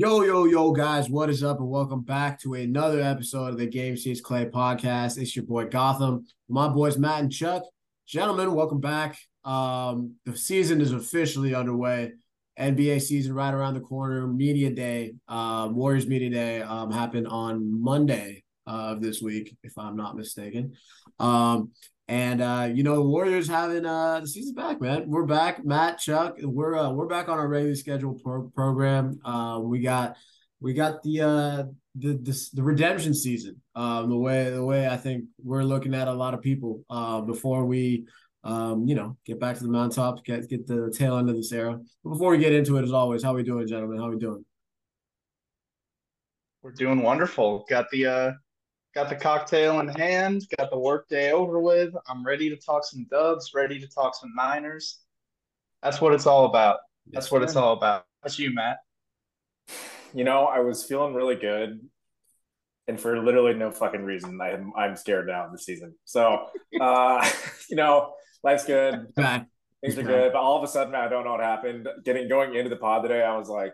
Yo, yo, yo, guys, what is up? And welcome back to another episode of the Game Seats Clay podcast. It's your boy Gautam, my boys Matt and Chuck. Gentlemen, welcome back. Um, the season is officially underway. NBA season right around the corner. Media day, uh, Warriors media day um, happened on Monday of this week, if I'm not mistaken. Um, and uh, you know, the Warriors having uh the season back, man. We're back, Matt, Chuck. We're uh, we're back on our regularly scheduled pro- program. Uh, we got we got the uh the the, the redemption season. Um, the way the way I think we're looking at a lot of people uh before we um you know get back to the mountaintop, get get the tail end of this era. But before we get into it, as always, how we doing, gentlemen? How we doing? We're doing wonderful. Got the uh Got the cocktail in hand, got the workday over with. I'm ready to talk some dubs, ready to talk some Niners. That's what it's all about. That's yes, what it's all about. That's you, Matt. You know, I was feeling really good, and for literally no fucking reason, I'm I'm scared now the season. So, uh, you know, life's good, things are good, but all of a sudden, I don't know what happened. Getting going into the pod today, I was like,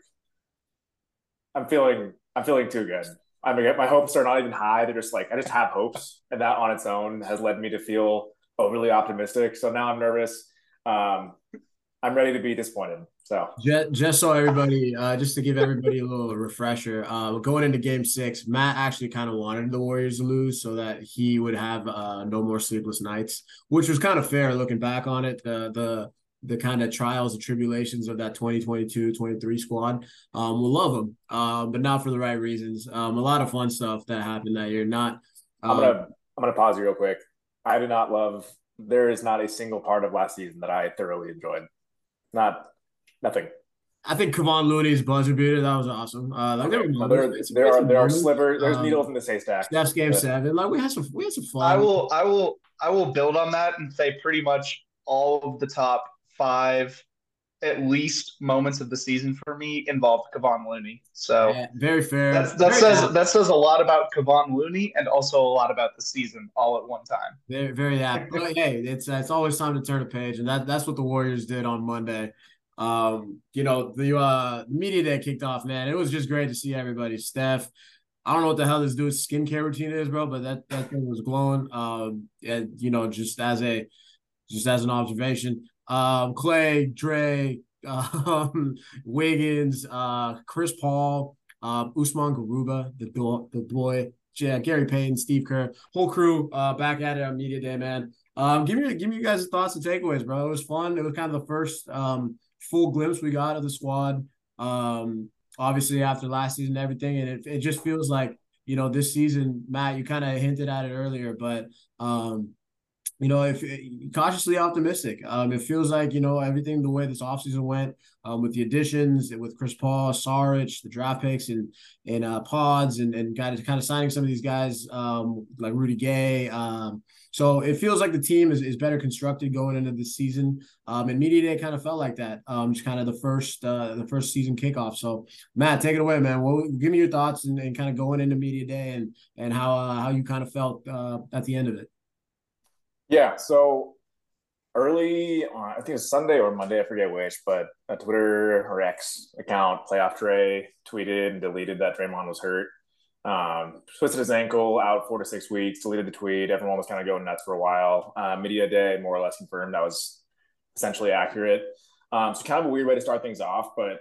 I'm feeling I'm feeling too good. I mean, my hopes are not even high. They're just like I just have hopes, and that on its own has led me to feel overly optimistic. So now I'm nervous. Um, I'm ready to be disappointed. So just, just so everybody, uh, just to give everybody a little refresher, uh, going into Game Six, Matt actually kind of wanted the Warriors to lose so that he would have uh, no more sleepless nights, which was kind of fair looking back on it. The the the kind of trials and tribulations of that 2022 23 squad. Um, we'll love them, uh, but not for the right reasons. Um, a lot of fun stuff that happened that year. Not. Um, I'm gonna I'm gonna pause you real quick. I did not love. There is not a single part of last season that I thoroughly enjoyed. Not nothing. I think Kevon Looney's buzzer beater that was awesome. Uh, like okay. there, there, there are there are slivers. There's um, needles in this haystack. Steph's game but, seven. Like we had some we had some fun. I will I will I will build on that and say pretty much all of the top five at least moments of the season for me involved Kevon Looney. So yeah, very fair. That very says that says a lot about Kevon Looney and also a lot about the season all at one time. Very very apt. but hey, it's it's always time to turn a page, and that that's what the Warriors did on Monday. Um, you know the uh media day kicked off, man. It was just great to see everybody. Steph. I don't know what the hell this dude's skincare routine is, bro, but that, that thing was glowing. Um, and you know, just as a just as an observation, um, Klay, Dre, um, Wiggins, uh, Chris Paul, um, Usman Garuba, the the boy, yeah, Gary Payton, Steve Kerr, whole crew uh, back at it on media day, man. Um, give me give me you guys thoughts and takeaways, bro. It was fun. It was kind of the first um, full glimpse we got of the squad. Um, obviously after last season and everything, and it, it just feels like you know this season, Matt. You kind of hinted at it earlier, but um, you know, if cautiously optimistic. Um, it feels like you know everything the way this offseason went um, with the additions with Chris Paul, Saric, the draft picks, and and uh, pods, and and kind of kind of signing some of these guys um, like Rudy Gay. Um, so it feels like the team is, is better constructed going into the season. Um, and media day kind of felt like that. Um, just kind of the first uh, the first season kickoff. So Matt, take it away, man. Well, give me your thoughts and, and kind of going into media day and and how uh, how you kind of felt uh, at the end of it. Yeah. So early, on, I think it was Sunday or Monday, I forget which, but a Twitter or X account, Playoff Dre, tweeted and deleted that Draymond was hurt. Um, twisted his ankle out four to six weeks, deleted the tweet. Everyone was kind of going nuts for a while. Uh, media day more or less confirmed that was essentially accurate. Um, so kind of a weird way to start things off, but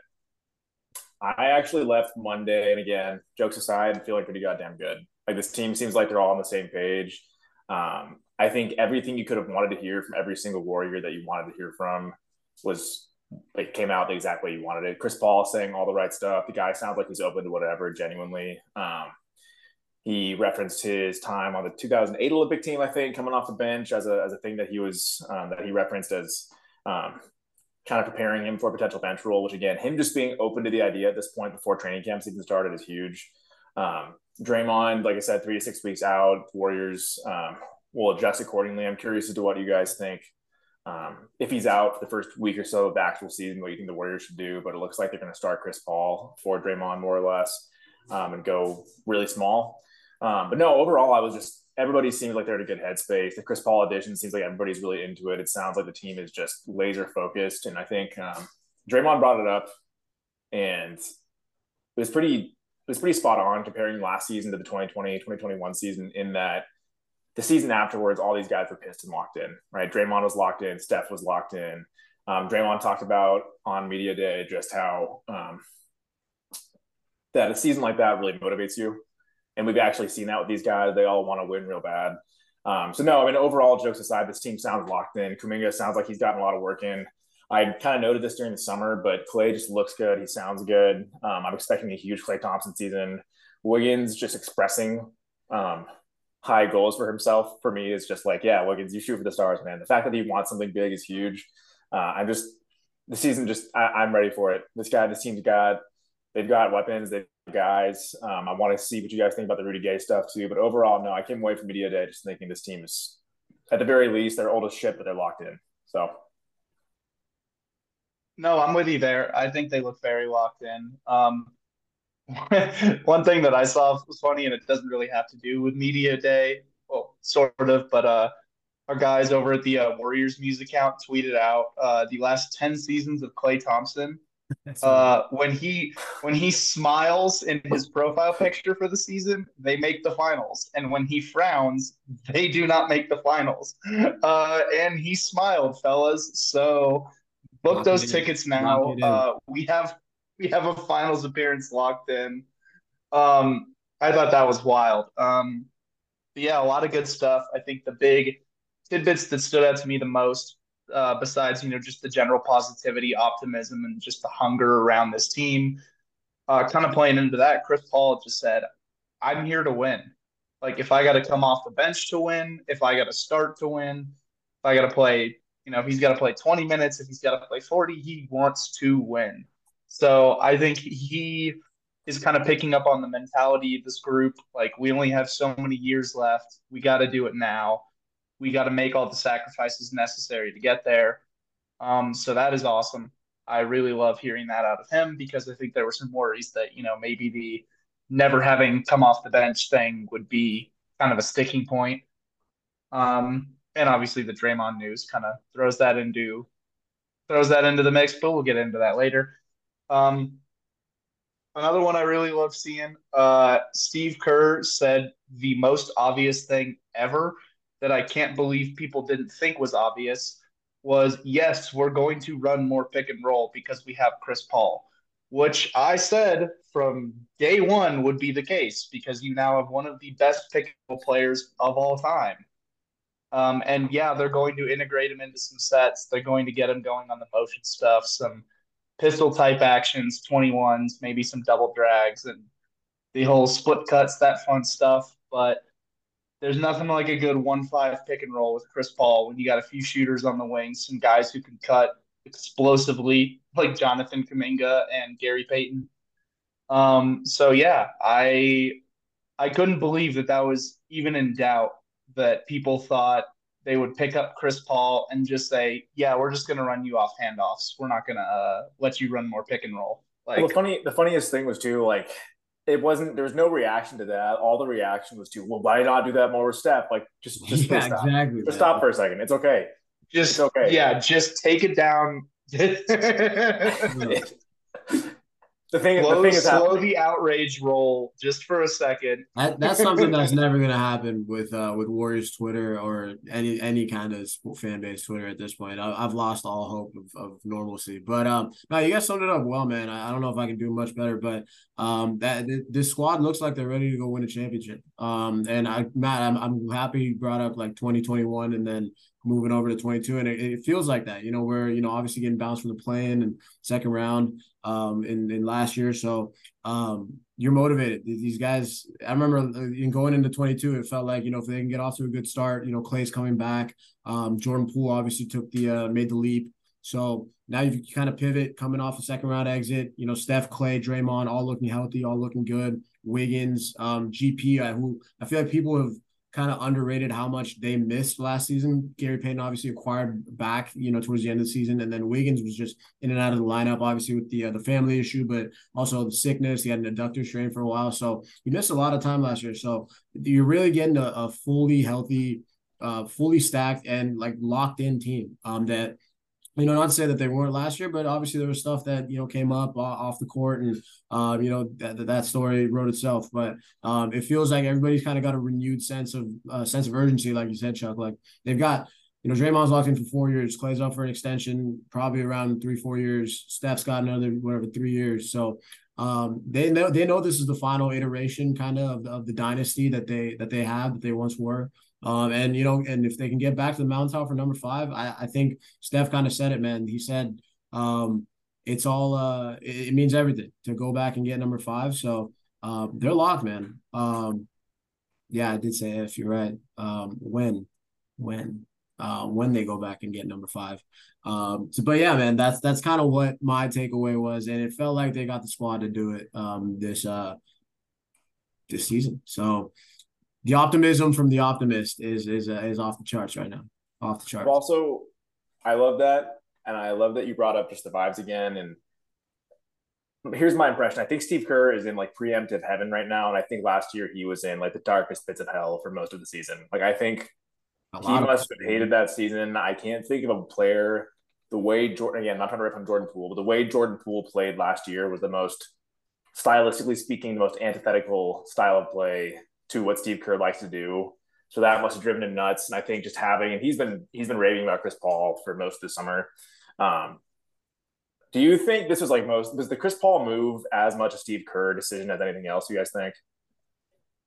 I actually left Monday, and again, jokes aside, I'm feeling pretty goddamn good. Like this team seems like they're all on the same page. Um, I think everything you could have wanted to hear from every single warrior that you wanted to hear from was it came out the exact way you wanted it. Chris Paul saying all the right stuff. The guy sounds like he's open to whatever, genuinely. Um, he referenced his time on the 2008 Olympic team, I think, coming off the bench as a, as a thing that he was um, that he referenced as um, kind of preparing him for a potential bench role. Which again, him just being open to the idea at this point before training camp even started is huge. Um, Draymond, like I said, three to six weeks out. Warriors will adjust accordingly. I'm curious as to what you guys think. Um, if he's out for the first week or so of the actual season, what you think the Warriors should do? But it looks like they're going to start Chris Paul for Draymond more or less, um, and go really small. Um, but no, overall, I was just everybody seems like they're in a good headspace. The Chris Paul addition seems like everybody's really into it. It sounds like the team is just laser focused, and I think um, Draymond brought it up, and it was pretty it was pretty spot on comparing last season to the 2020 2021 season in that the season afterwards, all these guys were pissed and locked in, right? Draymond was locked in, Steph was locked in. Um, Draymond talked about on media day just how um, that a season like that really motivates you, and we've actually seen that with these guys. They all want to win real bad. Um, so no, I mean overall, jokes aside, this team sounds locked in. Kuminga sounds like he's gotten a lot of work in. I kind of noted this during the summer, but Klay just looks good. He sounds good. Um, I'm expecting a huge Klay Thompson season. Wiggins just expressing um, high goals for himself for me is just like, yeah, Wiggins, you shoot for the stars, man. The fact that he wants something big is huge. Uh, I'm just the season just I, am ready for it. This guy, this team's got they've got weapons, they've got guys. Um, I want to see what you guys think about the Rudy Gay stuff too. But overall, no, I came away from media day just thinking this team is at the very least their oldest ship, but they're locked in. So no, I'm with you there. I think they look very locked in. Um, one thing that I saw was funny, and it doesn't really have to do with media day, well, sort of, but uh, our guys over at the uh, Warriors Muse account tweeted out uh, the last ten seasons of Klay Thompson. Uh, when he when he smiles in his profile picture for the season, they make the finals, and when he frowns, they do not make the finals. Uh, and he smiled, fellas. So book those tickets now. Uh, we have we have a finals appearance locked in. Um, I thought that was wild. Um, yeah, a lot of good stuff. I think the big tidbits that stood out to me the most, uh, besides you know just the general positivity, optimism, and just the hunger around this team, uh, kind of playing into that. Chris Paul just said, "I'm here to win. Like if I got to come off the bench to win, if I got to start to win, if I got to play, you know, if he's got to play 20 minutes, if he's got to play 40, he wants to win." So I think he is kind of picking up on the mentality of this group. Like, we only have so many years left. We got to do it now. We got to make all the sacrifices necessary to get there. Um, so that is awesome. I really love hearing that out of him because I think there were some worries that, you know, maybe the never having come off the bench thing would be kind of a sticking point. Um, and obviously the Draymond news kind of throws that into throws that into the mix, but we'll get into that later. Um, another one I really love seeing. Uh, Steve Kerr said the most obvious thing ever that I can't believe people didn't think was obvious was yes, we're going to run more pick and roll because we have Chris Paul, which I said from day one would be the case because you now have one of the best pick and roll players of all time. Um, and yeah, they're going to integrate him into some sets. They're going to get him going on the motion stuff, some pistol type actions, 21s, maybe some double drags and the whole split cuts, that fun stuff. But there's nothing like a good 1 5 pick and roll with Chris Paul when you got a few shooters on the wings, some guys who can cut explosively, like Jonathan Kuminga and Gary Payton. Um, so yeah, I I couldn't believe that that was even in doubt that people thought they would pick up Chris Paul and just say, "Yeah, we're just going to run you off handoffs. We're not going to uh, let you run more pick and roll." Like well, the funny, the funniest thing was too, like it wasn't. There was no reaction to that. All the reaction was to, "Well, why not do that more with Steph?" Like just, just yeah, stop. exactly. Just stop for a second. It's okay. Just it's okay. Yeah, just take it down. the thing, slow, the thing is slow happening. the outrage roll just for a second. That, that's something that's never gonna happen with uh with Warriors Twitter or any any kind of fan base Twitter at this point. I, have lost all hope of, of normalcy. But um, no, you guys summed it up well, man. I, I don't know if I can do much better, but um, that this squad looks like they're ready to go win a championship. Um, and I Matt, I'm I'm happy you brought up like 2021 and then moving over to 22 and it, it, feels like that you know we're you know obviously getting bounced from the play-in and second round um in, in last year. So um you're motivated. These guys i remember uh, in going into 22 it felt like you know if they can get off to a good start you know klay's coming back. Um jordan poole obviously took the uh made the leap. So now you kind of pivot coming off a second round exit you know steph klay draymond all looking healthy all looking good. Wiggins um gp uh, who i feel like people have kind of underrated how much they missed last season. Gary Payton obviously acquired back, you know, towards the end of the season, and then Wiggins was just in and out of the lineup, obviously with the uh, the family issue, but also the sickness. He had an adductor strain for a while, so he missed a lot of time last year. So you're really getting a, a fully healthy, uh, fully stacked and like locked in team um, that you know, not to say that they weren't last year, but obviously there was stuff that you know came up off the court, and um, you know that that story wrote itself. But um, it feels like everybody's kind of got a renewed sense of uh, sense of urgency, like you said, Chuck. Like they've got you know, Draymond's locked in for four years. Klay's up for an extension, probably around three, four years. Steph's got another whatever three years. So um, they know they know this is the final iteration kind of of of the dynasty that they that they have that they once were. Um, and you know, and if they can get back to the mountaintop for number five, I, I think Steph kind of said it, man. He said um, it's all uh, it, it, means everything to go back and get number five. So um, they're locked, man. Um, yeah, I did say if you're right. Um, when, when, uh, when they go back and get number five. Um, so, but yeah, man, that's that's kind of what my takeaway was, and it felt like they got the squad to do it um, this uh, this season. So the optimism from the optimist is is uh, is off the charts right now. Off the charts. Also, I love that, and I love that you brought up just the vibes again. And here's my impression: I think Steve Kerr is in like preemptive heaven right now, and I think last year he was in like the darkest pits of hell for most of the season. Like I think he must have hated that season. I can't think of a player the way Jordan again, not trying to rip on Jordan Poole, but the way Jordan Poole played last year was the most stylistically speaking, the most antithetical style of play to what Steve Kerr likes to do. So that must have driven him nuts. And I think just having and he's been he's been raving about Chris Paul for most of the summer. Um, do you think this was like most was the Chris Paul move as much a Steve Kerr decision as anything else? You guys think?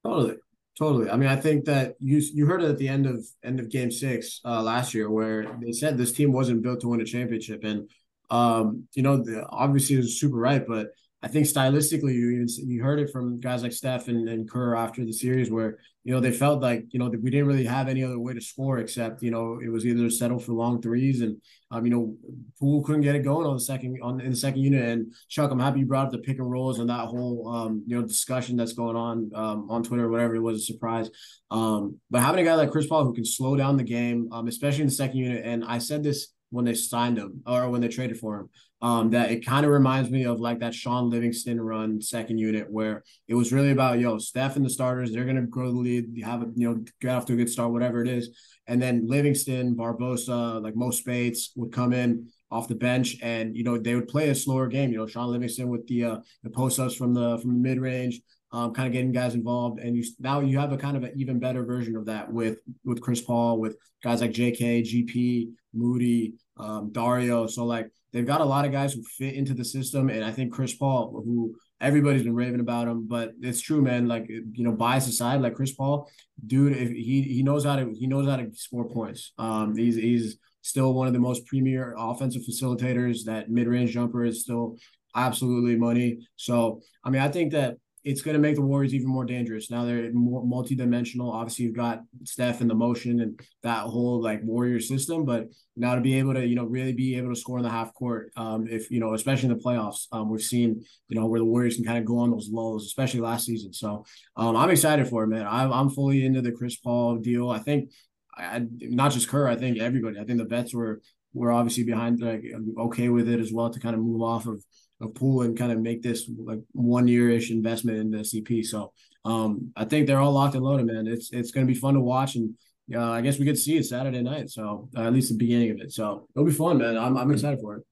Totally, totally. I mean, I think that you you heard it at the end of end of Game Six uh, last year, where they said this team wasn't built to win a championship, and um, you know, the, obviously it was super right, but I think stylistically, you even you heard it from guys like Steph and, and Kerr after the series, where you know they felt like you know we didn't really have any other way to score except you know it was either settle for long threes, and um you know Poole couldn't get it going on the second on in the second unit. And Chuck, I'm happy you brought up the pick and rolls and that whole um you know discussion that's going on um on Twitter or whatever. It was a surprise. Um, but having a guy like Chris Paul who can slow down the game, um especially in the second unit, and I said this when they signed him or when they traded for him um, that it kind of reminds me of like that Shaun Livingston run second unit where it was really about yo Steph and the starters they're gonna grow the lead have a you know get off to a good start whatever it is. And then Livingston Barbosa like Mo Speights would come in off the bench and you know they would play a slower game. You know Shaun Livingston with the uh, the post ups from the from the mid range um, kind of getting guys involved. And you now you have a kind of an even better version of that with with Chris Paul with guys like J.K. GP Moody um, Dario. So like they've got a lot of guys who fit into the system, and I think Chris Paul, who everybody's been raving about him, but it's true, man. Like you know, bias aside, like Chris Paul, dude, if he he knows how to he knows how to score points. Um, he's he's still one of the most premier offensive facilitators. That mid range jumper is still absolutely money. So I mean, I think that it's going to make the Warriors even more dangerous. Now they're more multi-dimensional. Obviously, you've got Steph and the motion and that whole like Warrior system, but now to be able to, you know, really be able to score in the half court, um, if you know, especially in the playoffs, um, we've seen, you know, where the Warriors can kind of go on those lows, especially last season. So, um, I'm excited for it, man. I'm I'm fully into the Chris Paul deal. I think, I, not just Kerr. I think everybody. I think the vets were were obviously behind, like, okay with it as well to kind of move off of a Poole and kind of make this like one year ish investment in the CP. So um, I think they're all locked and loaded, man. It's it's going to be fun to watch, and uh, I guess we could see it Saturday night. So uh, at least the beginning of it. So it'll be fun, man. I'm I'm excited for it.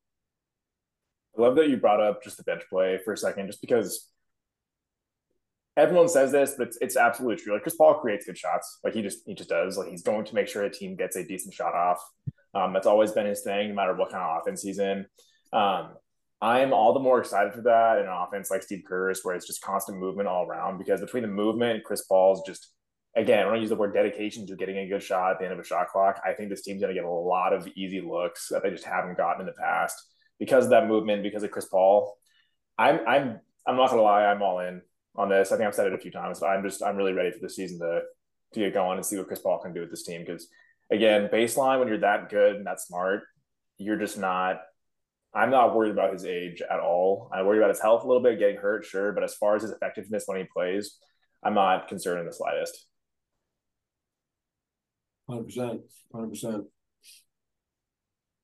I love that you brought up just the bench play for a second, just because everyone says this, but it's, it's absolutely true. Like Chris Paul creates good shots. Like he just he just does. Like he's going to make sure a team gets a decent shot off. Um, that's always been his thing, no matter what kind of offense he's in. Um, I'm all the more excited for that in an offense like Steve Kerr's, where it's just constant movement all around. Because between the movement, Chris Paul's just again, I don't use the word dedication to getting a good shot at the end of a shot clock. I think this team's going to get a lot of easy looks that they just haven't gotten in the past because of that movement, because of Chris Paul. I'm I'm I'm not gonna lie, I'm all in on this. I think I've said it a few times, but I'm just I'm really ready for the season to to get going and see what Chris Paul can do with this team. Because again, baseline when you're that good and that smart, you're just not I'm not worried about his age at all. I worry about his health a little bit, getting hurt, sure. But as far as his effectiveness when he plays, I'm not concerned in the slightest. Hundred percent, hundred percent.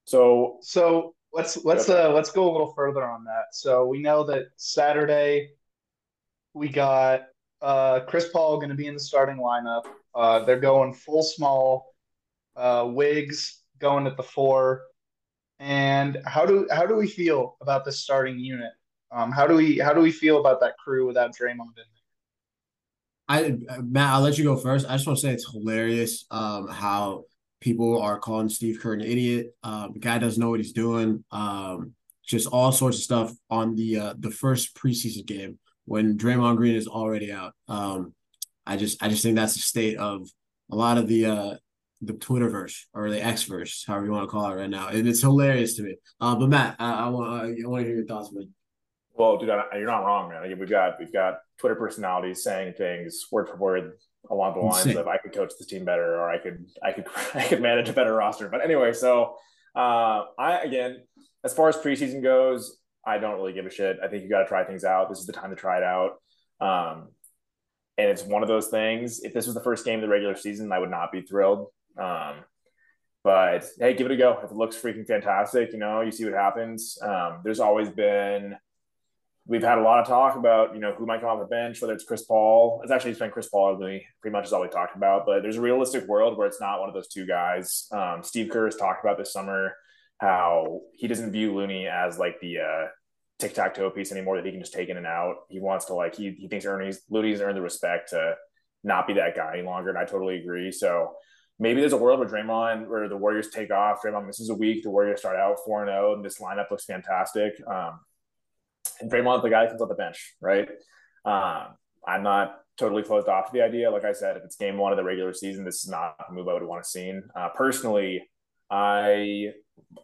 So, so let's let's uh let's go a little further on that. So we know that Saturday we got uh Chris Paul going to be in the starting lineup. Uh, they're going full small. Uh, Wiggs going at the four And how do how do we feel about the starting unit? Um, how do we how do we feel about that crew without Draymond in I Matt, I'll let you go first. I just want to say it's hilarious um, how people are calling Steve Kerr an idiot. Um, the guy doesn't know what he's doing. Um, just all sorts of stuff on the uh, the first preseason game when Draymond Green is already out. Um, I just I just think that's the state of a lot of the uh, the Twitterverse or the Xverse, however you want to call it right now, and it's hilarious to me. Uh, but Matt, I, I want I want to hear your thoughts, man. Well, dude, you're not wrong, man. We've got we've got Twitter personalities saying things word for word along the lines Insane. of I could coach the team better or I could I could I could manage a better roster. But anyway, so uh, I again, as far as preseason goes, I don't really give a shit. I think you got to try things out. This is the time to try it out. Um, and it's one of those things. If this was the first game of the regular season, I would not be thrilled. Um, but hey, give it a go. If it looks freaking fantastic, you know, you see what happens. Um, there's always been we've had a lot of talk about you know who might come off the bench, whether it's Chris Paul. It's actually been Chris Paul pretty much is all we talked about. But there's a realistic world where it's not one of those two guys. Um, Steve Kerr has talked about this summer how he doesn't view Looney as like the uh, tic tac toe piece anymore that he can just take in and out. He wants to like he he thinks Ernie's Looney's earned the respect to not be that guy any longer, and I totally agree. So maybe there's a world where Draymond, where the Warriors take off, Draymond misses a week, the Warriors start out four and zero, oh, and this lineup looks fantastic. Um, and Draymond's the guy comes off the bench, right? Um, I'm not totally closed off to the idea. Like I said, if it's game one of the regular season, this is not a move I would want to see. Uh, personally, I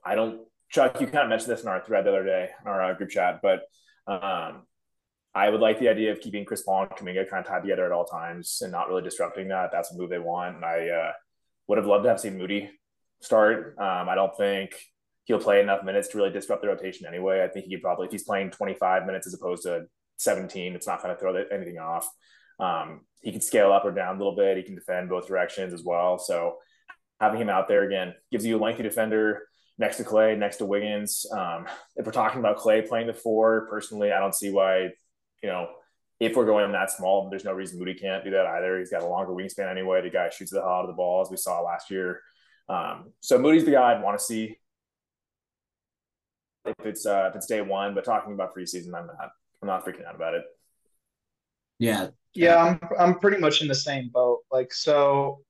I don't. Chuck, you kind of mentioned this in our thread the other day in our uh, group chat, but um, I would like the idea of keeping Chris Paul and Kuminga kind of tied together at all times and not really disrupting that. That's a move they want. And I uh, would have loved to have seen Moody start. Um, I don't think he'll play enough minutes to really disrupt the rotation anyway. I think he could probably, if he's playing 25 minutes as opposed to 17, it's not going to throw anything off. Um, he can scale up or down a little bit. He can defend both directions as well. So having him out there again gives you a lengthy defender next to Klay, next to Wiggins. Um, if we're talking about Klay playing the four, personally, I don't see why, you know, if we're going that small, there's no reason Moody can't do that either. He's got a longer wingspan anyway. The guy shoots the hell out of the ball, as we saw last year. Um, so Moody's the guy I'd want to see if it's uh, if it's day one. But talking about preseason, I'm not I'm not freaking out about it. Yeah, yeah, I'm I'm pretty much in the same boat. Like so,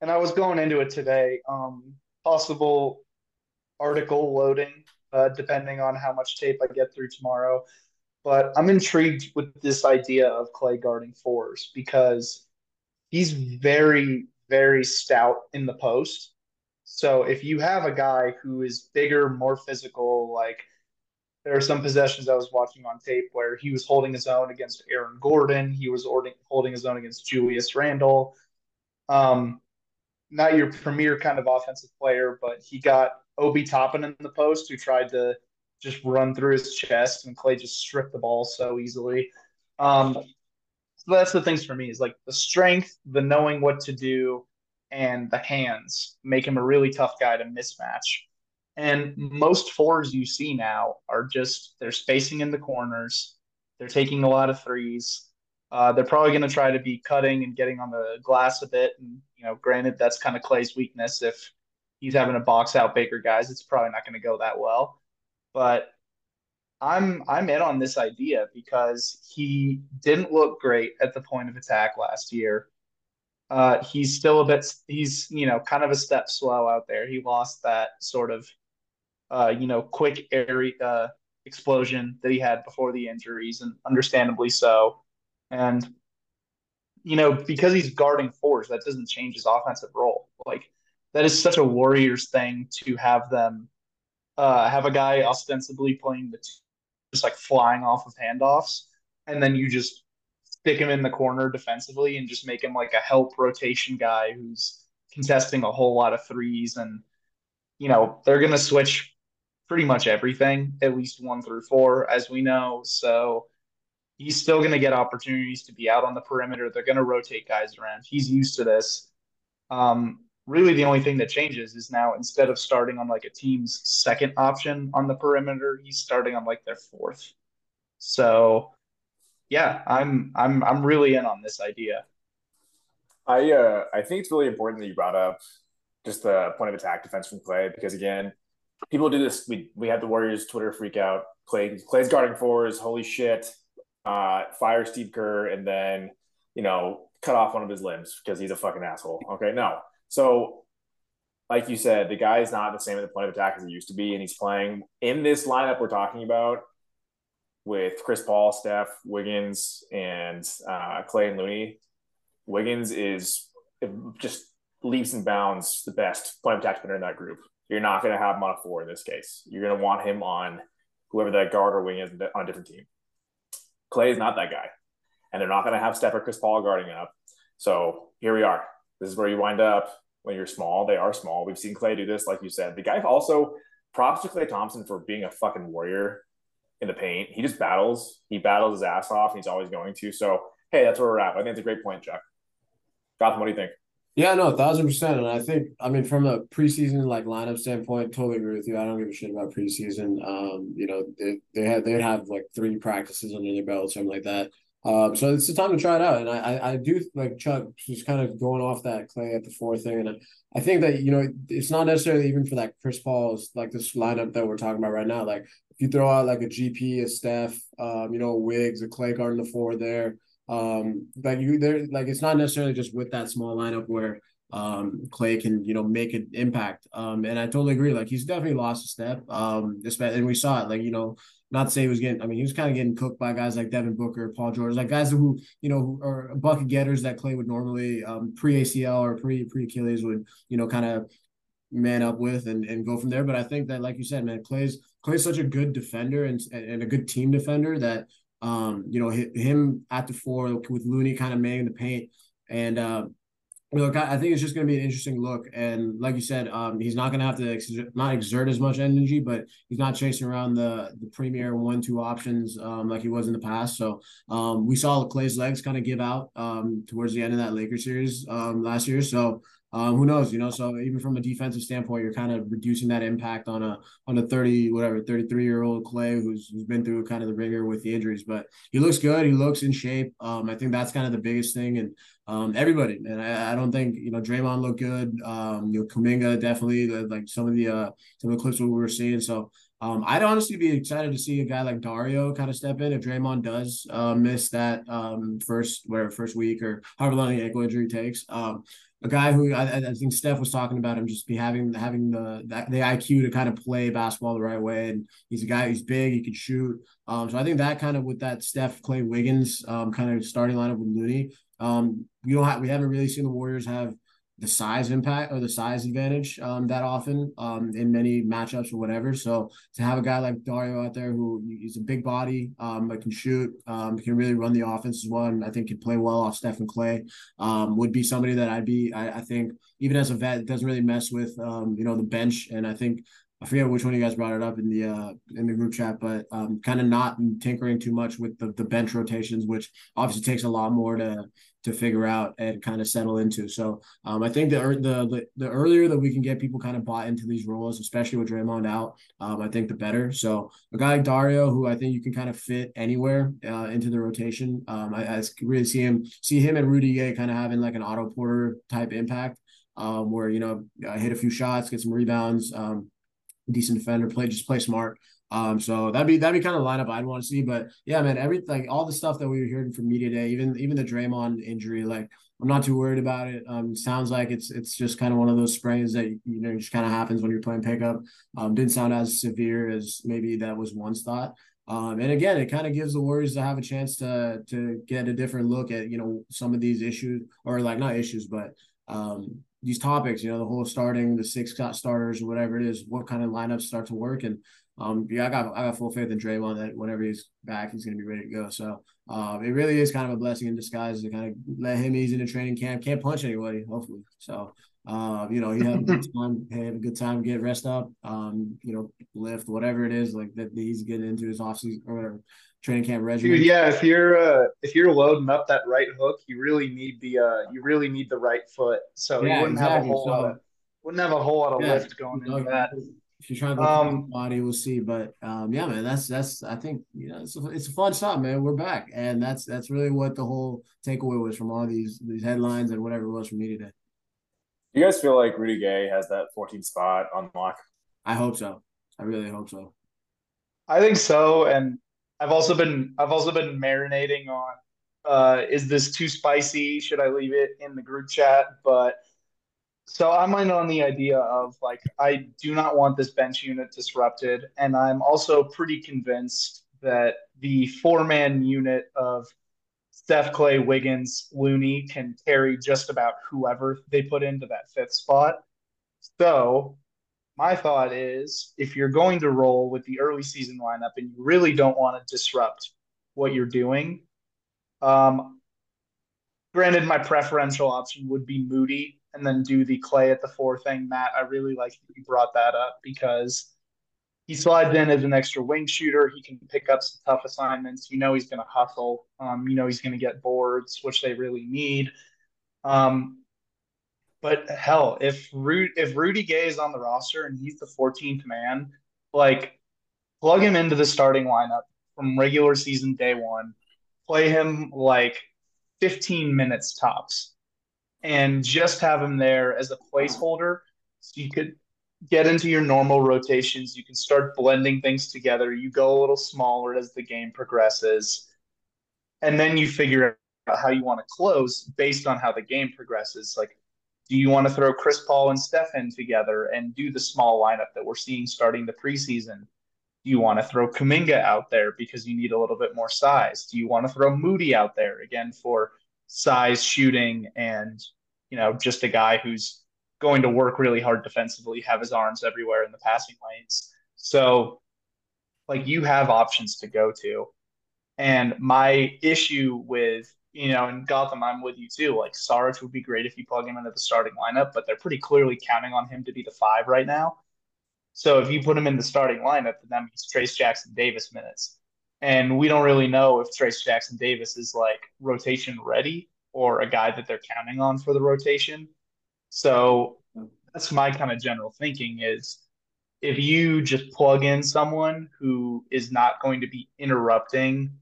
and I was going into it today. Um, possible article loading, uh, depending on how much tape I get through tomorrow. But I'm intrigued with this idea of Klay guarding fours because he's very, very stout in the post. So if you have a guy who is bigger, more physical, like there are some possessions I was watching on tape where he was holding his own against Aaron Gordon, he was holding his own against Julius Randle. Um, not your premier kind of offensive player, but he got Obi Toppin in the post who tried to just run through his chest, and Klay just stripped the ball so easily. Um, so that's the things for me is like the strength, the knowing what to do, and the hands make him a really tough guy to mismatch. And most fours you see now are just they're spacing in the corners, they're taking a lot of threes. Uh, they're probably going to try to be cutting and getting on the glass a bit. And you know, granted, that's kind of Klay's weakness. If he's having to box out Baker guys, it's probably not going to go that well. But I'm I'm in on this idea because he didn't look great at the point of attack last year. Uh, he's still a bit he's you know kind of a step slow out there. He lost that sort of uh, you know quick area uh, explosion that he had before the injuries, and understandably so. And you know because he's guarding fours, that doesn't change his offensive role. Like that is such a Warriors thing to have them uh, have a guy ostensibly playing the t- just like flying off of handoffs, and then you just stick him in the corner defensively and just make him like a help rotation guy who's contesting a whole lot of threes and you know they're going to switch pretty much everything at least one through four as we know so he's still going to get opportunities to be out on the perimeter. They're going to rotate guys around. He's used to this. Um, really the only thing that changes is now instead of starting on like a team's second option on the perimeter he's starting on like their fourth so yeah, I'm I'm I'm really in on this idea. I uh, I think it's really important that you brought up just the point of attack defense from Klay because again, people do this. We we had the Warriors Twitter freak out. Klay Klay's guarding fours. Holy shit! Uh, fire Steve Kerr and then you know cut off one of his limbs because he's a fucking asshole. Okay, no. So like you said, the guy is not the same at the point of attack as he used to be, and he's playing in this lineup we're talking about with Chris Paul, Steph, Wiggins, and uh, Klay and Looney. Wiggins is just leaps and bounds the best point of attack spinner in that group. You're not going to have him on a four in this case. You're going to want him on whoever that guard or wing is on a different team. Klay is not that guy, and they're not going to have Steph or Chris Paul guarding up. So here we are. This is where you wind up when you're small. They are small. We've seen Klay do this, like you said. The guy also props to Klay Thompson for being a fucking warrior in the paint. He just battles. He battles his ass off, and he's always going to. So hey, that's where we're at. I think it's a great point, Chuck. Gautam, what do you think? Yeah, no, thousand percent. And I think, I mean, from a preseason like lineup standpoint, totally agree with you. I don't give a shit about preseason. Um, you know, they they had they'd have like three practices under their belt, or something like that. Um, so it's the time to try it out. And I, I, do like Chuck just kind of going off that Klay at the four thing. And I, I think that, you know, it's not necessarily even for that Chris Paul's like this lineup that we're talking about right now. Like if you throw out like a GP, a Steph, um, you know, Wiggs, a Klay guarding the four there. Um, like you there, like it's not necessarily just with that small lineup where um Klay can, you know, make an impact. Um, and I totally agree. Like he's definitely lost a step. Um, and we saw it, like, you know, not say he was getting, I mean, he was kind of getting cooked by guys like Devin Booker, Paul George, like guys who, you know, are bucket getters that Klay would normally um, pre ACL or pre pre Achilles would, you know, kind of man up with and, and go from there. But I think that, like you said, man, Klay's Klay's such a good defender and and a good team defender that um, you know, him at the four with Looney kind of manning the paint and uh, Look, I think it's just going to be an interesting look, and like you said, um, he's not going to have to ex- not exert as much energy, but he's not chasing around the the premier one two options um, like he was in the past. So um, we saw Klay's legs kind of give out um, towards the end of that Lakers series um, last year. So um, who knows? You know, so even from a defensive standpoint, you're kind of reducing that impact on a on a thirty whatever thirty three year old Klay who's who's been through kind of the ringer with the injuries. But he looks good. He looks in shape. Um, I think that's kind of the biggest thing, and um, everybody. And I, I don't think you know Draymond looked good. Um, you know, Kuminga definitely like some of the uh some of the clips we were seeing. So um, I'd honestly be excited to see a guy like Dario kind of step in if Draymond does uh, miss that um, first whatever first week or however long the ankle injury takes. Um, a guy who I, I, think Steph was talking about him just be having having the the IQ to kind of play basketball the right way, and he's a guy who's big, he can shoot. Um, so I think that kind of with that Steph, Klay Wiggins, um, kind of starting lineup with Looney, um, we don't have we haven't really seen the Warriors have the size impact or the size advantage um, that often um, in many matchups or whatever. So to have a guy like Dario out there who he's a big body, um, but can shoot, um, can really run the offense as well, and I think can play well off Stephen Klay, um, would be somebody that I'd be. I, I think even as a vet, doesn't really mess with um, you know the bench, and I think I forget which one of you guys brought it up in the uh, in the group chat, but um, kind of not tinkering too much with the, the bench rotations, which obviously takes a lot more to to figure out and kind of settle into. So um, I think the, the the earlier that we can get people kind of bought into these roles, especially with Draymond out, um, I think the better. So a guy like Dario, who I think you can kind of fit anywhere uh, into the rotation, um, I, I, really see him see him and Rudy Gay kind of having like an Otto Porter type impact, um, where you know hit a few shots, get some rebounds, um, decent defender, play just play smart. Um, so that'd be that'd be kind of lineup I'd want to see. But yeah, man, everything, all the stuff that we were hearing from media day, even even the Draymond injury, like I'm not too worried about it. Um, sounds like it's it's just kind of one of those sprains that you know just kind of happens when you're playing pickup. Um, didn't sound as severe as maybe that was once thought. Um, and again, it kind of gives the Warriors to have a chance to to get a different look at you know some of these issues or like not issues, but um, these topics. You know, the whole starting the six starters or whatever it is, what kind of lineups start to work and um, yeah, I got I got full faith in Draymond that whenever he's back, he's to be ready to go. So um, it really is kind of a blessing in disguise to kind of let him ease into training camp. Can't punch anybody, hopefully. So uh, you know, he had a good time, have a good time, get rest up, um, you know, lift whatever it is like that he's getting into his off season or training camp regimen. Dude, yeah, if you're uh, if you're loading up that right hook, you really need the uh, you really need the right foot. So yeah, you wouldn't exactly. have a whole so, lot of, wouldn't have a whole lot of yeah, lift going into that. If you're trying to um, body, we'll see. But um, yeah, man, that's that's I think you know it's a, it's a fun stuff, man. We're back, and that's that's really what the whole takeaway was from all these these headlines and whatever it was from me day. You guys feel like Rudy Gay has that 14 spot on lock? I hope so. I really hope so. I think so, and I've also been I've also been marinating on uh, is this too spicy? Should I leave it in the group chat? But so I'm in on the idea of like I do not want this bench unit disrupted, and I'm also pretty convinced that the four man unit of Steph, Klay, Wiggins, Looney can carry just about whoever they put into that fifth spot. So my thought is if you're going to roll with the early season lineup and you really don't want to disrupt what you're doing, um, granted, my preferential option would be Moody and then do the Klay at the four thing. Matt, I really like that you brought that up because he slides in as an extra wing shooter. He can pick up some tough assignments. You know he's going to hustle. Um, you know he's going to get boards, which they really need. Um, but hell, if Ru- if Rudy Gay is on the roster and he's the 14th man, like plug him into the starting lineup from regular season day one, play him like 15 minutes tops, and just have him there as a placeholder so you could get into your normal rotations. You can start blending things together. You go a little smaller as the game progresses, and then you figure out how you want to close based on how the game progresses. Like do you want to throw Chris Paul and Stephen together and do the small lineup that we're seeing starting the preseason? Do you want to throw Kuminga out there because you need a little bit more size? Do you want to throw Moody out there again for size, shooting, and you know just a guy who's going to work really hard defensively, have his arms everywhere in the passing lanes? So, like you have options to go to. And my issue with you know, in Gautam, I'm with you too. Like Sarge would be great if you plug him into the starting lineup, but they're pretty clearly counting on him to be the five right now. So if you put him in the starting lineup, then that means Trayce Jackson Davis minutes. And we don't really know if Trayce Jackson Davis is like rotation ready or a guy that they're counting on for the rotation. So that's my kind of general thinking is if you just plug in someone who is not going to be interrupting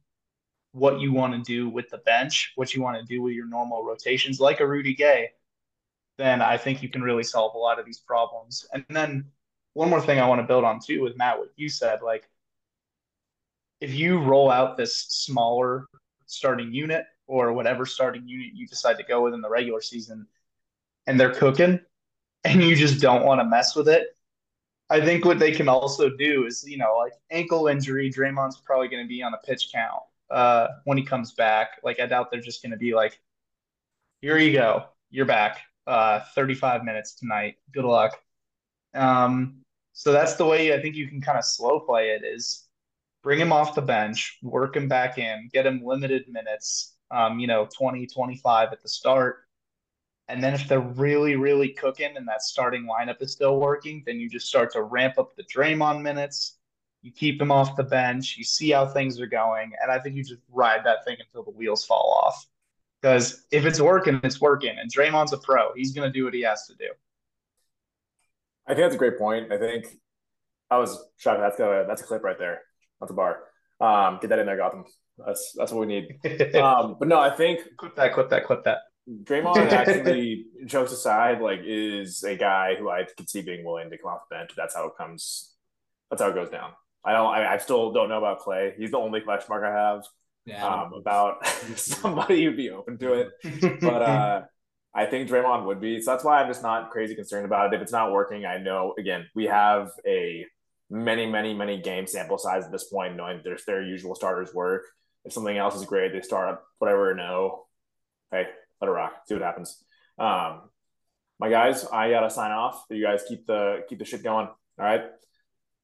what you want to do with the bench, what you want to do with your normal rotations, like a Rudy Gay, then I think you can really solve a lot of these problems. And then one more thing I want to build on too with Matt, what you said, like if you roll out this smaller starting unit or whatever starting unit you decide to go with in the regular season and they're cooking and you just don't want to mess with it, I think what they can also do is, you know, like ankle injury, Draymond's probably going to be on a pitch count uh, when he comes back. Like I doubt they're just going to be like, "Here you go, you're back. Uh, 35 minutes tonight. Good luck." Um, so that's the way I think you can kind of slow play it is bring him off the bench, work him back in, get him limited minutes, um, you know, 20, 25 at the start. And then if they're really, really cooking and that starting lineup is still working, then you just start to ramp up the Draymond minutes, you keep him off the bench. You see how things are going, and I think you just ride that thing until the wheels fall off. Because if it's working, it's working. And Draymond's a pro; he's going to do what he has to do. I think that's a great point. I think I was shocked. That's a that's a clip right there. That's a bar. Um, get that in there, Gautam. That's that's what we need. um, but no, I think clip that, clip that, clip that. Draymond actually, jokes aside, like is a guy who I could see being willing to come off the bench. That's how it comes. That's how it goes down. I don't. I, I still don't know about Klay. He's the only question mark I have yeah, um, about somebody who'd be open to it. But uh, I think Draymond would be. So that's why I'm just not crazy concerned about it. If it's not working, I know. Again, we have a many, many, many game sample size at this point, knowing their their usual starters work. If something else is great, they start up whatever. No, hey, let it rock. See what happens. Um, my guys, I gotta sign off. You guys keep the keep the shit going. All right.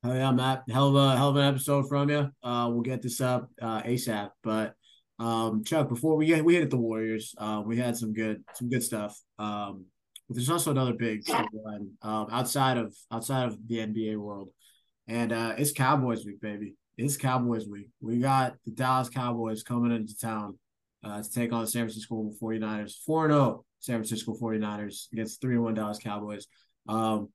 Oh yeah, Matt. Hell of a hell of an episode from you. Uh, we'll get this up uh, ASAP. But um, Chuck, before we get we hit the Warriors, uh, we had some good some good stuff. Um, but there's also another big storyline um, outside of outside of the NBA world, and uh, it's Cowboys week, baby. It's Cowboys week. We got the Dallas Cowboys coming into town uh, to take on the San Francisco 49ers. 4 0 San Francisco 49ers against 3 1 Dallas Cowboys. Um,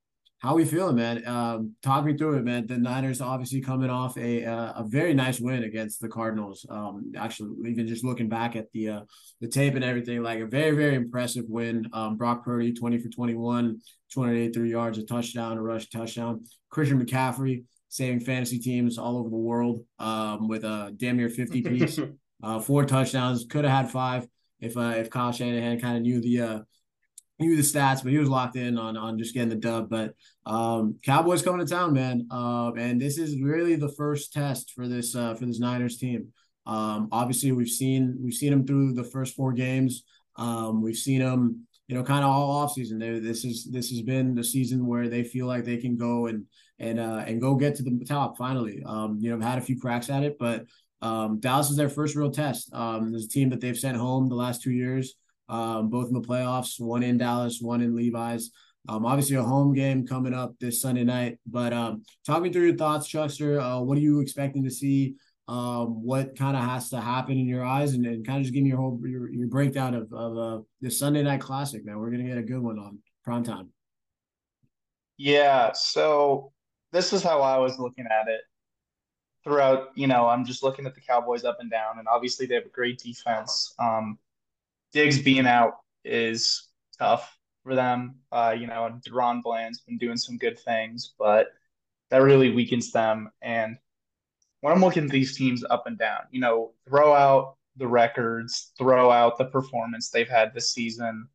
how we feeling, man? Um, talk me through it, man. The Niners obviously coming off a uh, a very nice win against the Cardinals. Um, actually, even just looking back at the uh, the tape and everything, like a very very impressive win. Um, Brock Purdy, twenty for 21, 283 yards, a touchdown, a rush touchdown. Christian McCaffrey saving fantasy teams all over the world um, with a damn near fifty piece, uh, four touchdowns. Could have had five if uh, if Kyle Shanahan kind of knew the uh, knew the stats, but he was locked in on on just getting the dub. But um, Cowboys coming to town, man. Um, and this is really the first test for this uh, for this Niners team. Um, obviously, we've seen we've seen them through the first four games. Um, we've seen them, you know, kind of all off season. They, this is this has been the season where they feel like they can go and and uh, and go get to the top finally. Um, you know, I've had a few cracks at it, but um, Dallas is their first real test. Um, there's a team that they've sent home the last two years um, both in the playoffs, one in Dallas, one in Levi's. Um, obviously, a home game coming up this Sunday night. But um, talk me through your thoughts, Chuckster. Uh, what are you expecting to see? Um, what kind of has to happen in your eyes, and, and kind of just give me your whole your, your breakdown of of uh, this Sunday night classic, man. We're gonna get a good one on prime time. Yeah. So this is how I was looking at it throughout. You know, I'm just looking at the Cowboys up and down, and obviously they have a great defense. Um, Diggs being out is tough for them. Uh, you know, DaRon Bland's been doing some good things, but that really weakens them. And when I'm looking at these teams up and down, you know, throw out the records, throw out the performance they've had this season,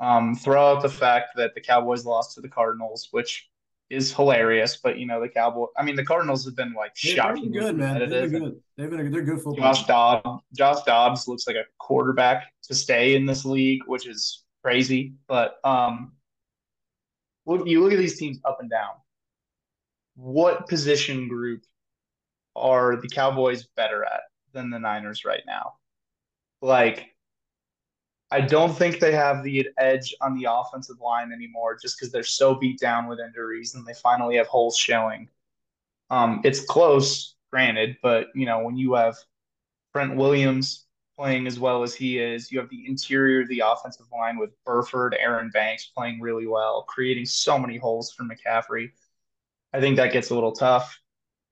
um, throw out the fact that the Cowboys lost to the Cardinals, which is hilarious. But you know, the Cowboy. I mean, the Cardinals have been like shocking. Good man. They've been good. They've been a, they're good football. Josh Dobbs. Josh Dobbs looks like a quarterback to stay in this league, which is crazy. But um, look, you look at these teams up and down. What position group are the Cowboys better at than the Niners right now? Like I don't think they have the edge on the offensive line anymore just because they're so beat down with injuries and they finally have holes showing. Um, it's close, granted, but you know, when you have Trent Williams playing as well as he is, you have the interior of the offensive line with Burford, Aaron Banks playing really well, creating so many holes for McCaffrey. I think that gets a little tough.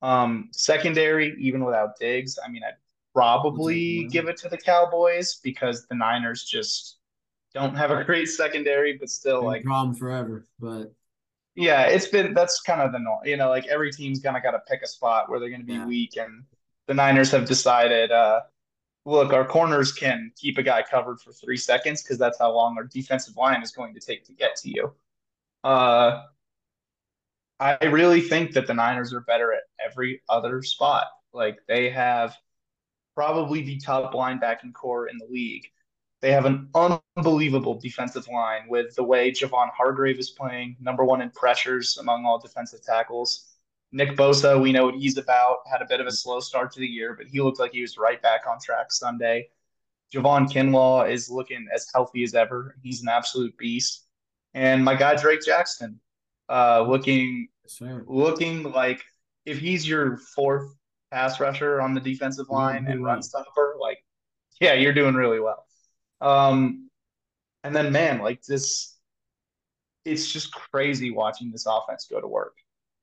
Um, secondary, even without Diggs, I mean, I'd probably give it to the Cowboys because the Niners just don't have a great secondary, but still like problem forever. But yeah, it's been that's kind of the norm. You know, like every team's kind of got to pick a spot where they're going to be yeah. weak, and the Niners have decided, uh, look, our corners can keep a guy covered for three seconds because that's how long our defensive line is going to take to get to you. Uh, I really think that the Niners are better at every other spot. Like they have probably the top linebacking corps in the league. They have an unbelievable defensive line with the way Javon Hargrave is playing, number one in pressures among all defensive tackles. Nick Bosa, we know what he's about, had a bit of a slow start to the year, but he looked like he was right back on track Sunday. Javon Kinlaw is looking as healthy as ever. He's an absolute beast. And my guy Drake Jackson, uh, looking looking like if he's your fourth pass rusher on the defensive line and run stopper, like, yeah, you're doing really well. Um, and then, man, like this, it's just crazy watching this offense go to work.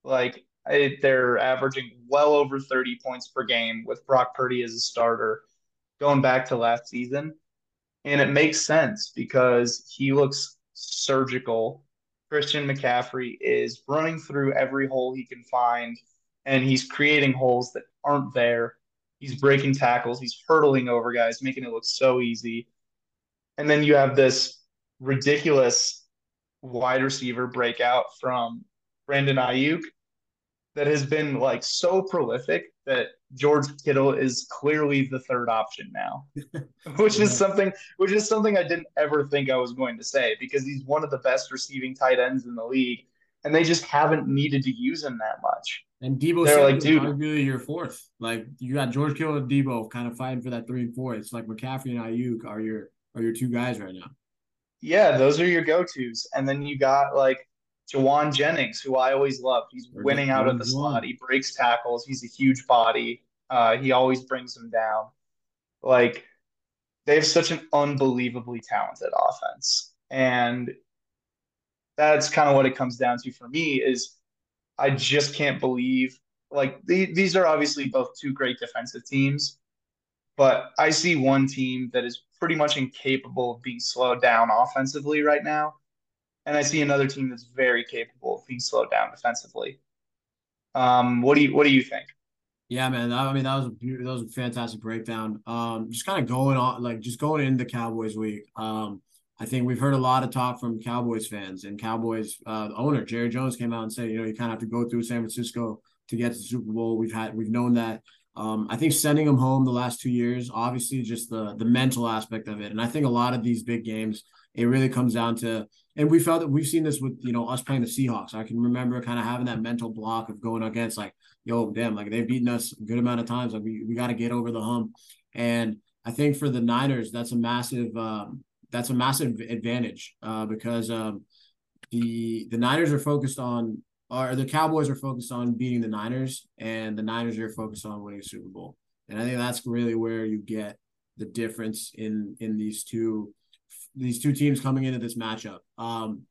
Like, it, they're averaging well over 30 points per game with Brock Purdy as a starter going back to last season. And it makes sense because he looks surgical. Christian McCaffrey is running through every hole he can find, and he's creating holes that aren't there. He's breaking tackles. He's hurtling over guys, making it look so easy. And then you have this ridiculous wide receiver breakout from Brandon Aiyuk that has been like so prolific that George Kittle is clearly the third option now, which is something which is something I didn't ever think I was going to say because he's one of the best receiving tight ends in the league, and they just haven't needed to use him that much. And Deebo they're like, dude, arguably your fourth. Like you got George Kittle and Deebo kind of fighting for that three and four. It's like McCaffrey and Aiyuk are your are your two guys right now. Yeah, those are your go tos, and then you got like Jauan Jennings, who I always loved. He's winning out of the slot. He breaks tackles. He's a huge body. Uh, he always brings them down. Like they have such an unbelievably talented offense, and that's kind of what it comes down to for me is I just can't believe like the, these are obviously both two great defensive teams, but I see one team that is pretty much incapable of being slowed down offensively right now, and I see another team that's very capable of being slowed down defensively. Um, what do you what do you think? Yeah, man. I mean, that was a that was a fantastic breakdown. Um, just kind of going on, like just going into Cowboys week. Um, I think we've heard a lot of talk from Cowboys fans and Cowboys uh, owner Jerry Jones came out and said, you know, you kind of have to go through San Francisco to get to the Super Bowl. We've had we've known that. Um, I think sending them home the last two years, obviously, just the the mental aspect of it, and I think a lot of these big games, it really comes down to, and we felt that we've seen this with you know us playing the Seahawks. I can remember kind of having that mental block of going against like, yo, damn, like they've beaten us a good amount of times, like we we got to get over the hump, and I think for the Niners, that's a massive um, that's a massive advantage uh, because um, the the Niners are focused on or the Cowboys are focused on beating the Niners, and the Niners are focused on winning a Super Bowl. And I think that's really where you get the difference in in these two these two teams coming into this matchup. Um,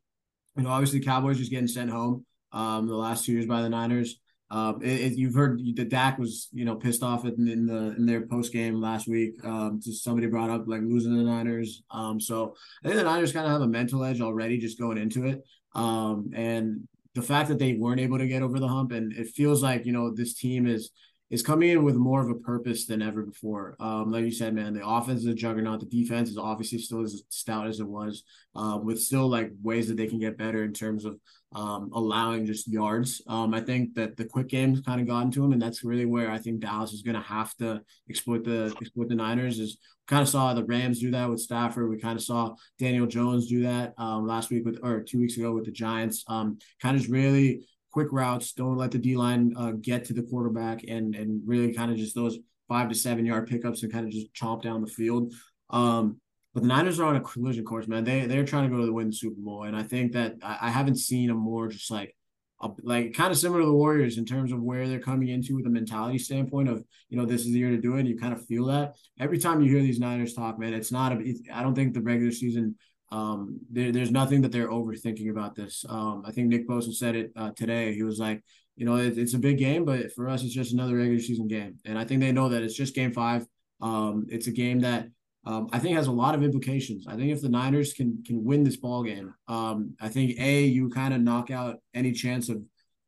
you know, obviously the Cowboys just getting sent home um, the last two years by the Niners. Um, it, it, you've heard that Dak was, you know, pissed off in, in the in their post game last week. Um, somebody brought up like losing the Niners. Um, so I think the Niners kind of have a mental edge already just going into it. Um, and the fact that they weren't able to get over the hump, and it feels like you know this team is is coming in with more of a purpose than ever before. Um, like you said, man, the offense is a juggernaut. The defense is obviously still as stout as it was, uh, with still like ways that they can get better in terms of um, allowing just yards. Um, I think that the quick game's kind of gotten to him, and that's really where I think Dallas is going to have to exploit the exploit the Niners. Is kind of saw the Rams do that with Stafford. We kind of saw Daniel Jones do that um, last week with or two weeks ago with the Giants. Um, kind of just really quick routes. Don't let the D line uh, get to the quarterback, and and really kind of just those five to seven yard pickups and kind of just chomp down the field. Um, but the Niners are on a collision course, man. They they're trying to go to the win the Super Bowl, and I think that I, I haven't seen a more just like a, like kind of similar to the Warriors in terms of where they're coming into with a mentality standpoint of you know this is the year to do it. And you kind of feel that every time you hear these Niners talk, man. It's not a. I don't think the regular season. Um, there, there's nothing that they're overthinking about this. Um, I think Nick Bosa said it uh, today. He was like, you know, it, it's a big game, but for us, it's just another regular season game, and I think they know that it's just game five. Um, it's a game that um, I think has a lot of implications. I think if the Niners can can win this ball game, um, I think a you kind of knock out any chance of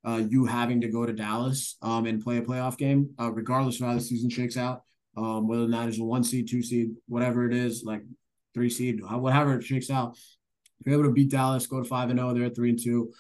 uh, you having to go to Dallas um, and play a playoff game, uh, regardless of how the season shakes out. Um, whether the Niners a one seed, two seed, whatever it is, like three seed, whatever it shakes out. If you're able to beat Dallas, go to five and zero, they're at three and two.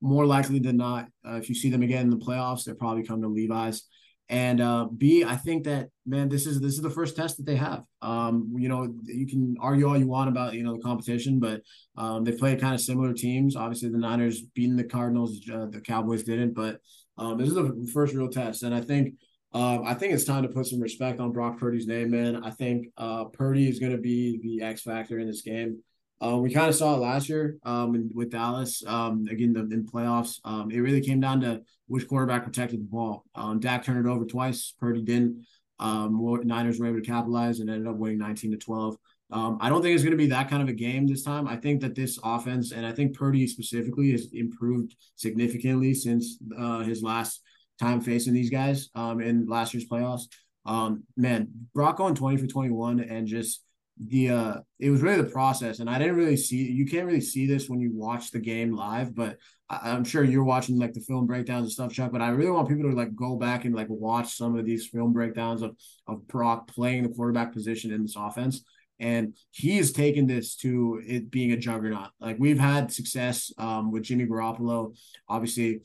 More likely than not, uh, if you see them again in the playoffs, they're probably coming to Levi's. And uh, B, I think that man, this is this is the first test that they have. Um, you know, you can argue all you want about you know the competition, but um, they play kind of similar teams. Obviously, the Niners beating the Cardinals, uh, the Cowboys didn't, but um, this is the first real test, and I think. Uh, I think it's time to put some respect on Brock Purdy's name, man. I think uh, Purdy is going to be the X factor in this game. Uh, we kind of saw it last year um, with Dallas. Um, again, the, in playoffs, um, it really came down to which quarterback protected the ball. Um, Dak turned it over twice. Purdy didn't. Um, Niners were able to capitalize and ended up winning 19 to 12. Um, I don't think it's going to be that kind of a game this time. I think that this offense, and I think Purdy specifically, has improved significantly since uh, his last time facing these guys um, in last year's playoffs. Um, man, Brock going 20 for 21 and just the uh it was really the process and i didn't really see you can't really see this when you watch the game live but I, am sure you're watching like the film breakdowns and stuff chuck but i really want people to like go back and like watch some of these film breakdowns of of brock playing the quarterback position in this offense and he's taken this to it being a juggernaut. Like we've had success um with jimmy garoppolo obviously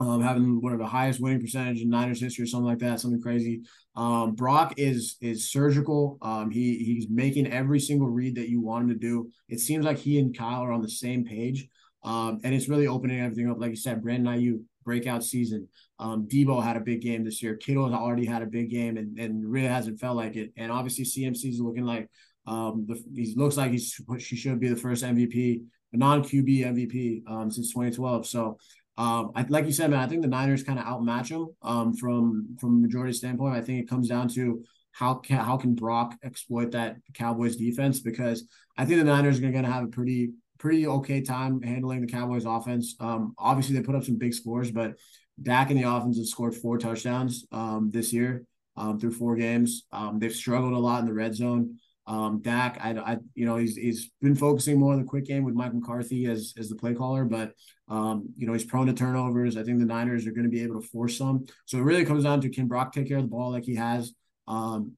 um, having one of the highest winning percentage in Niners history or something like that, something crazy. Um, Brock is is surgical. Um, he he's making every single read that you want him to do. It seems like he and Kyle are on the same page, um, and it's really opening everything up. Like you said, Brandon Aiyuk breakout season. Um, Deebo had a big game this year. Kittle has already had a big game, and and really hasn't felt like it. And obviously, CMC is looking like um, the, he looks like he's she should be the first MVP, a non QB MVP um, since 2012. So um, I, like you said, man, I think the Niners kind of outmatch them um, from from majority standpoint. I think it comes down to how can how can Brock exploit that Cowboys defense because I think the Niners are going to have a pretty pretty okay time handling the Cowboys offense. Um, obviously they put up some big scores, but Dak and the offense have scored four touchdowns um, this year um, through four games. Um, they've struggled a lot in the red zone. Um, Dak, I, I, you know, he's he's been focusing more on the quick game with Mike McCarthy as as the play caller, but um, you know, he's prone to turnovers. I think the Niners are going to be able to force some. So it really comes down to can Brock take care of the ball like he has, um,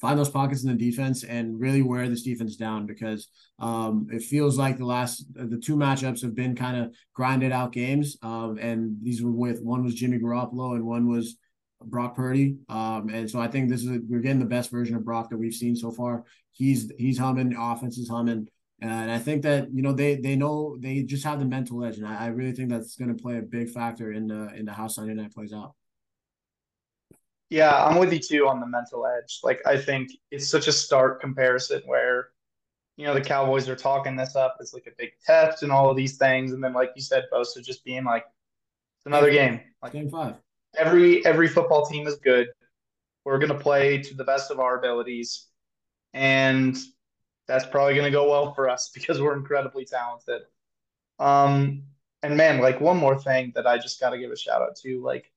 find those pockets in the defense, and really wear this defense down because um, it feels like the last the two matchups have been kind of grinded out games, um, and these were with one was Jimmy Garoppolo and one was Brock Purdy. Um, and so I think this is a, we're getting the best version of Brock that we've seen so far. He's he's humming, offense is humming. And I think that you know they they know they just have the mental edge, and I, I really think that's going to play a big factor in the in the how Sunday night plays out. Yeah, I'm with you too on the mental edge. Like I think it's such a stark comparison where, you know, the Cowboys are talking this up as like a big test and all of these things, and then like you said, Bosa just being like, it's another game. Like game five every every football team is good. We're going to play to the best of our abilities, and that's probably going to go well for us because we're incredibly talented. Um, and man, like one more thing that I just got to give a shout out to, like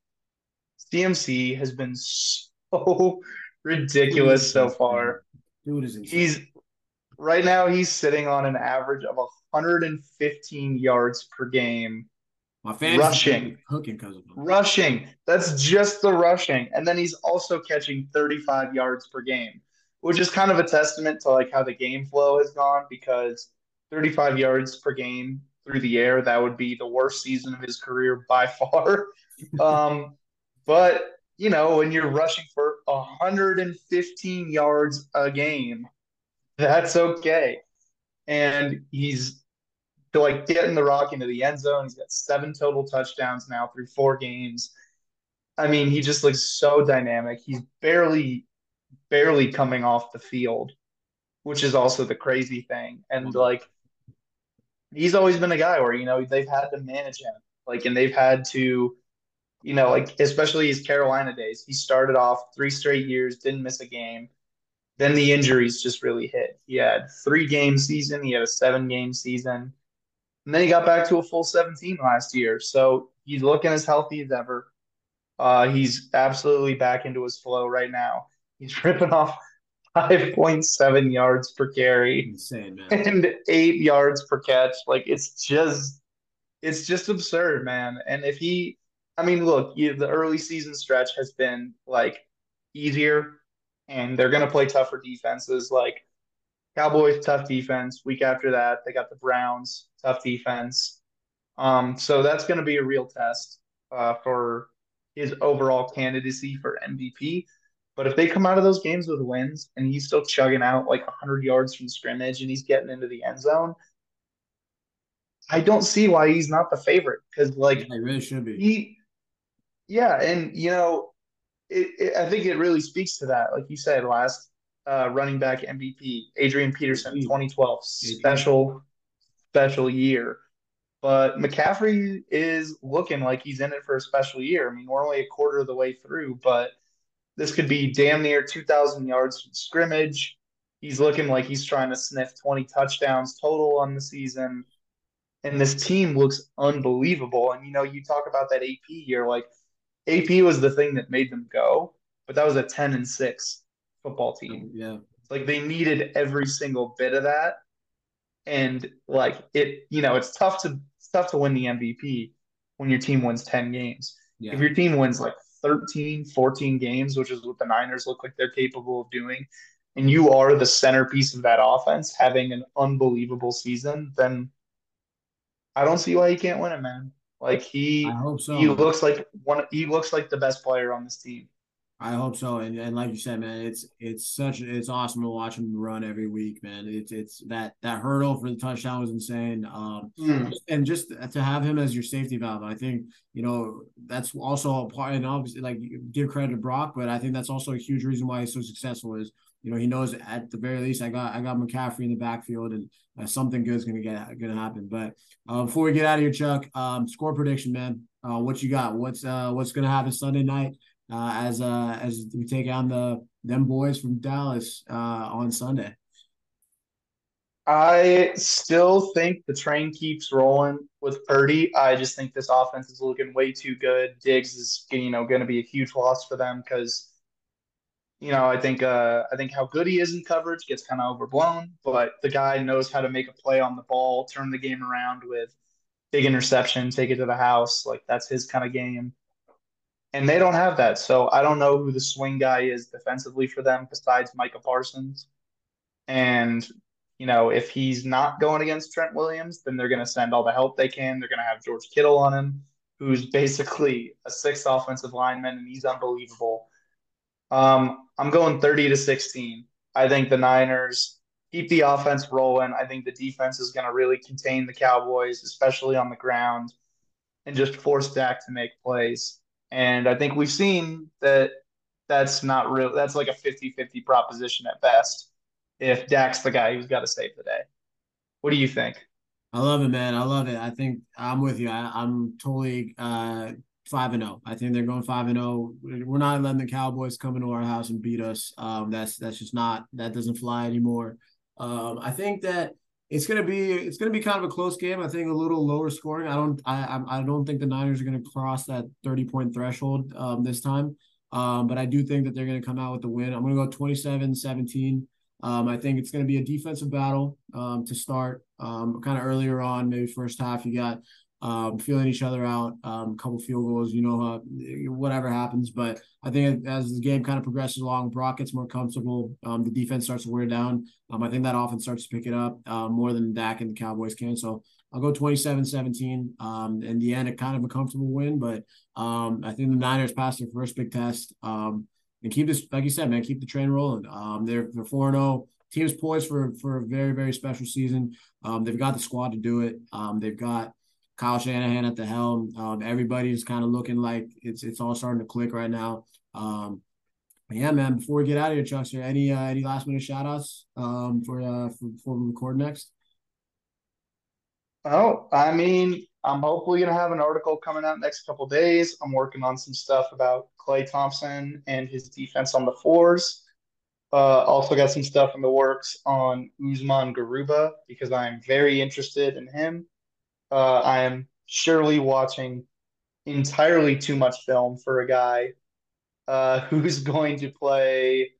CMC has been so ridiculous so far. Dude is insane. He's right now he's sitting on an average of 115 yards per game my fans rushing, hooking because of him. Rushing. That's just the rushing, and then he's also catching 35 yards per game, which is kind of a testament to like how the game flow has gone. Because 35 yards per game through the air, that would be the worst season of his career by far. um, but you know, when you're rushing for 115 yards a game, that's okay. And he's like getting the rock into the end zone. He's got seven total touchdowns now through four games. I mean, he just looks so dynamic. He's barely, barely coming off the field, which is also the crazy thing. And mm-hmm. like, he's always been a guy where, you know, they've had to manage him. Like, and they've had to, you know, like, especially his Carolina days. He started off three straight years, didn't miss a game. Then the injuries just really hit. He had three game season, he had a seven game season and then he got back to a full 17 last year. So he's looking as healthy as ever. Uh, he's absolutely back into his flow right now. He's ripping off 5.7 yards per carry Insane, and eight yards per catch. Like it's just, it's just absurd, man. And if he, I mean, look, you, the early season stretch has been like easier, and they're going to play tougher defenses. Like Cowboys, tough defense. Week after that, they got the Browns, tough defense. Um, so that's going to be a real test uh, for his overall candidacy for MVP. But if they come out of those games with wins and he's still chugging out like 100 yards from scrimmage and he's getting into the end zone, I don't see why he's not the favorite because like he really should be. He, yeah, and you know, it, it, I think it really speaks to that. Like you said last uh, running back MVP, Adrian Peterson, 2012, special, special year. But McCaffrey is looking like he's in it for a special year. I mean, we're only a quarter of the way through, but this could be damn near 2,000 yards from scrimmage. He's looking like he's trying to sniff 20 touchdowns total on the season. And this team looks unbelievable. And, you know, you talk about that AP year, like AP was the thing that made them go, but that was a 10 and 6 football team. Oh, yeah. Like they needed every single bit of that. And like it, you know, it's tough to it's tough to win the MVP when your team wins 10 games. Yeah. If your team wins like 13, 14 games, which is what the Niners look like they're capable of doing, and you are the centerpiece of that offense having an unbelievable season, then I don't see why he can't win it, man. Like he, I hope so. He looks like one. He looks like the best player on this team. I hope so, and and like you said, man, it's it's such it's awesome to watch him run every week, man. It's it's that that hurdle for the touchdown was insane, um, mm. and just to have him as your safety valve, I think you know that's also a part, and obviously like give credit to Brock, but I think that's also a huge reason why he's so successful is you know he knows at the very least I got I got McCaffrey in the backfield and uh, something good is gonna get gonna happen. But uh, before we get out of here, Chuck, um, score prediction, man. Uh, what you got? What's uh, what's gonna happen Sunday night? Uh, as uh, as we take on the them boys from Dallas uh, on Sunday. I still think the train keeps rolling with Purdy. I just think this offense is looking way too good. Diggs is, you know, going to be a huge loss for them because, you know, I think uh, I think how good he is in coverage gets kind of overblown. But the guy knows how to make a play on the ball, turn the game around with big interception, take it to the house. Like that's his kind of game. And they don't have that. So I don't know who the swing guy is defensively for them besides Micah Parsons. And you know, if he's not going against Trent Williams, then they're going to send all the help they can. They're going to have George Kittle on him, who's basically a sixth offensive lineman, and he's unbelievable. Um, I'm going 30 to 16. I think the Niners keep the offense rolling. I think the defense is going to really contain the Cowboys, especially on the ground, and just force Dak to make plays. And I think we've seen that that's not real. That's like a 50 50 proposition at best if Dak's the guy who's got to save the day. What do you think? I love it, man. I love it. I think I'm with you. I, am totally uh, five and zero. Oh. I think they're going five and zero. Oh. We're not letting the Cowboys come into our house and beat us. Um, that's that's just not that doesn't fly anymore. Um, I think that it's gonna be it's gonna be kind of a close game. I think a little lower scoring. I don't I I don't think the Niners are gonna cross that thirty point threshold um, this time. Um, but I do think that they're gonna come out with the win. I'm gonna go 27-17. Um, I think it's to be a defensive battle um, to start. Um, kind of earlier on, maybe first half, you got um, feeling each other out, a um, couple field goals, you know, uh, whatever happens. But I think as the game kind of progresses along, Brock gets more comfortable. Um, the defense starts to wear down. I think that offense starts to pick it up uh, more than Dak and the Cowboys can. So I'll go 27-17. Um, in the end, a kind of a comfortable win, but um, I think the Niners passed their first big test. Um, and keep this, like you said, man, keep the train rolling. Um, they're they're four and zero. Oh. Team's poised for for a very very special season. Um, they've got the squad to do it. Um, they've got Kyle Shanahan at the helm. Um, everybody's kind of looking like it's it's all starting to click right now. Um, yeah, man. Before we get out of here, Chuckster, any uh, any last minute shout outs um, for uh for, before we record next? Oh, I mean, I'm hopefully to have an article coming out next couple days. I'm working on some stuff about Klay Thompson and his defense on the fours. Uh, also got some stuff in the works on Usman Garuba because I'm very interested in him. Uh, I am surely watching entirely too much film for a guy uh, who's going to play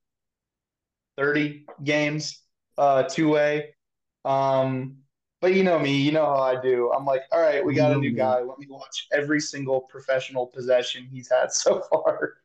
30 games uh, two way. Um, but you know me, you know how I do. I'm like, all right, we got a new guy. Let me watch every single professional possession he's had so far.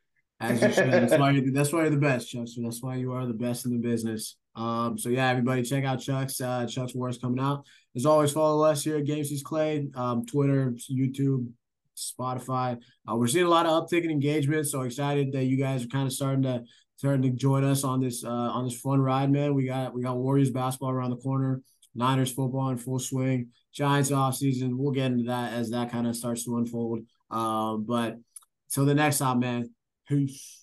As you should. That's why you're, that's why you're the best, Chuckster. That's why you are the best in the business. Um, so yeah, everybody check out Chuck's uh, Chuck's Wars coming out. As always, follow us here at Games He's Clay, um, Twitter, YouTube, Spotify. Uh, we're seeing a lot of uptick in engagement, so excited that you guys are kind of starting to starting to join us on this uh, on this fun ride, man. We got we got Warriors basketball around the corner. Niners football in full swing, Giants off season. We'll get into that as that kind of starts to unfold. Um, but till the next time, man. Peace.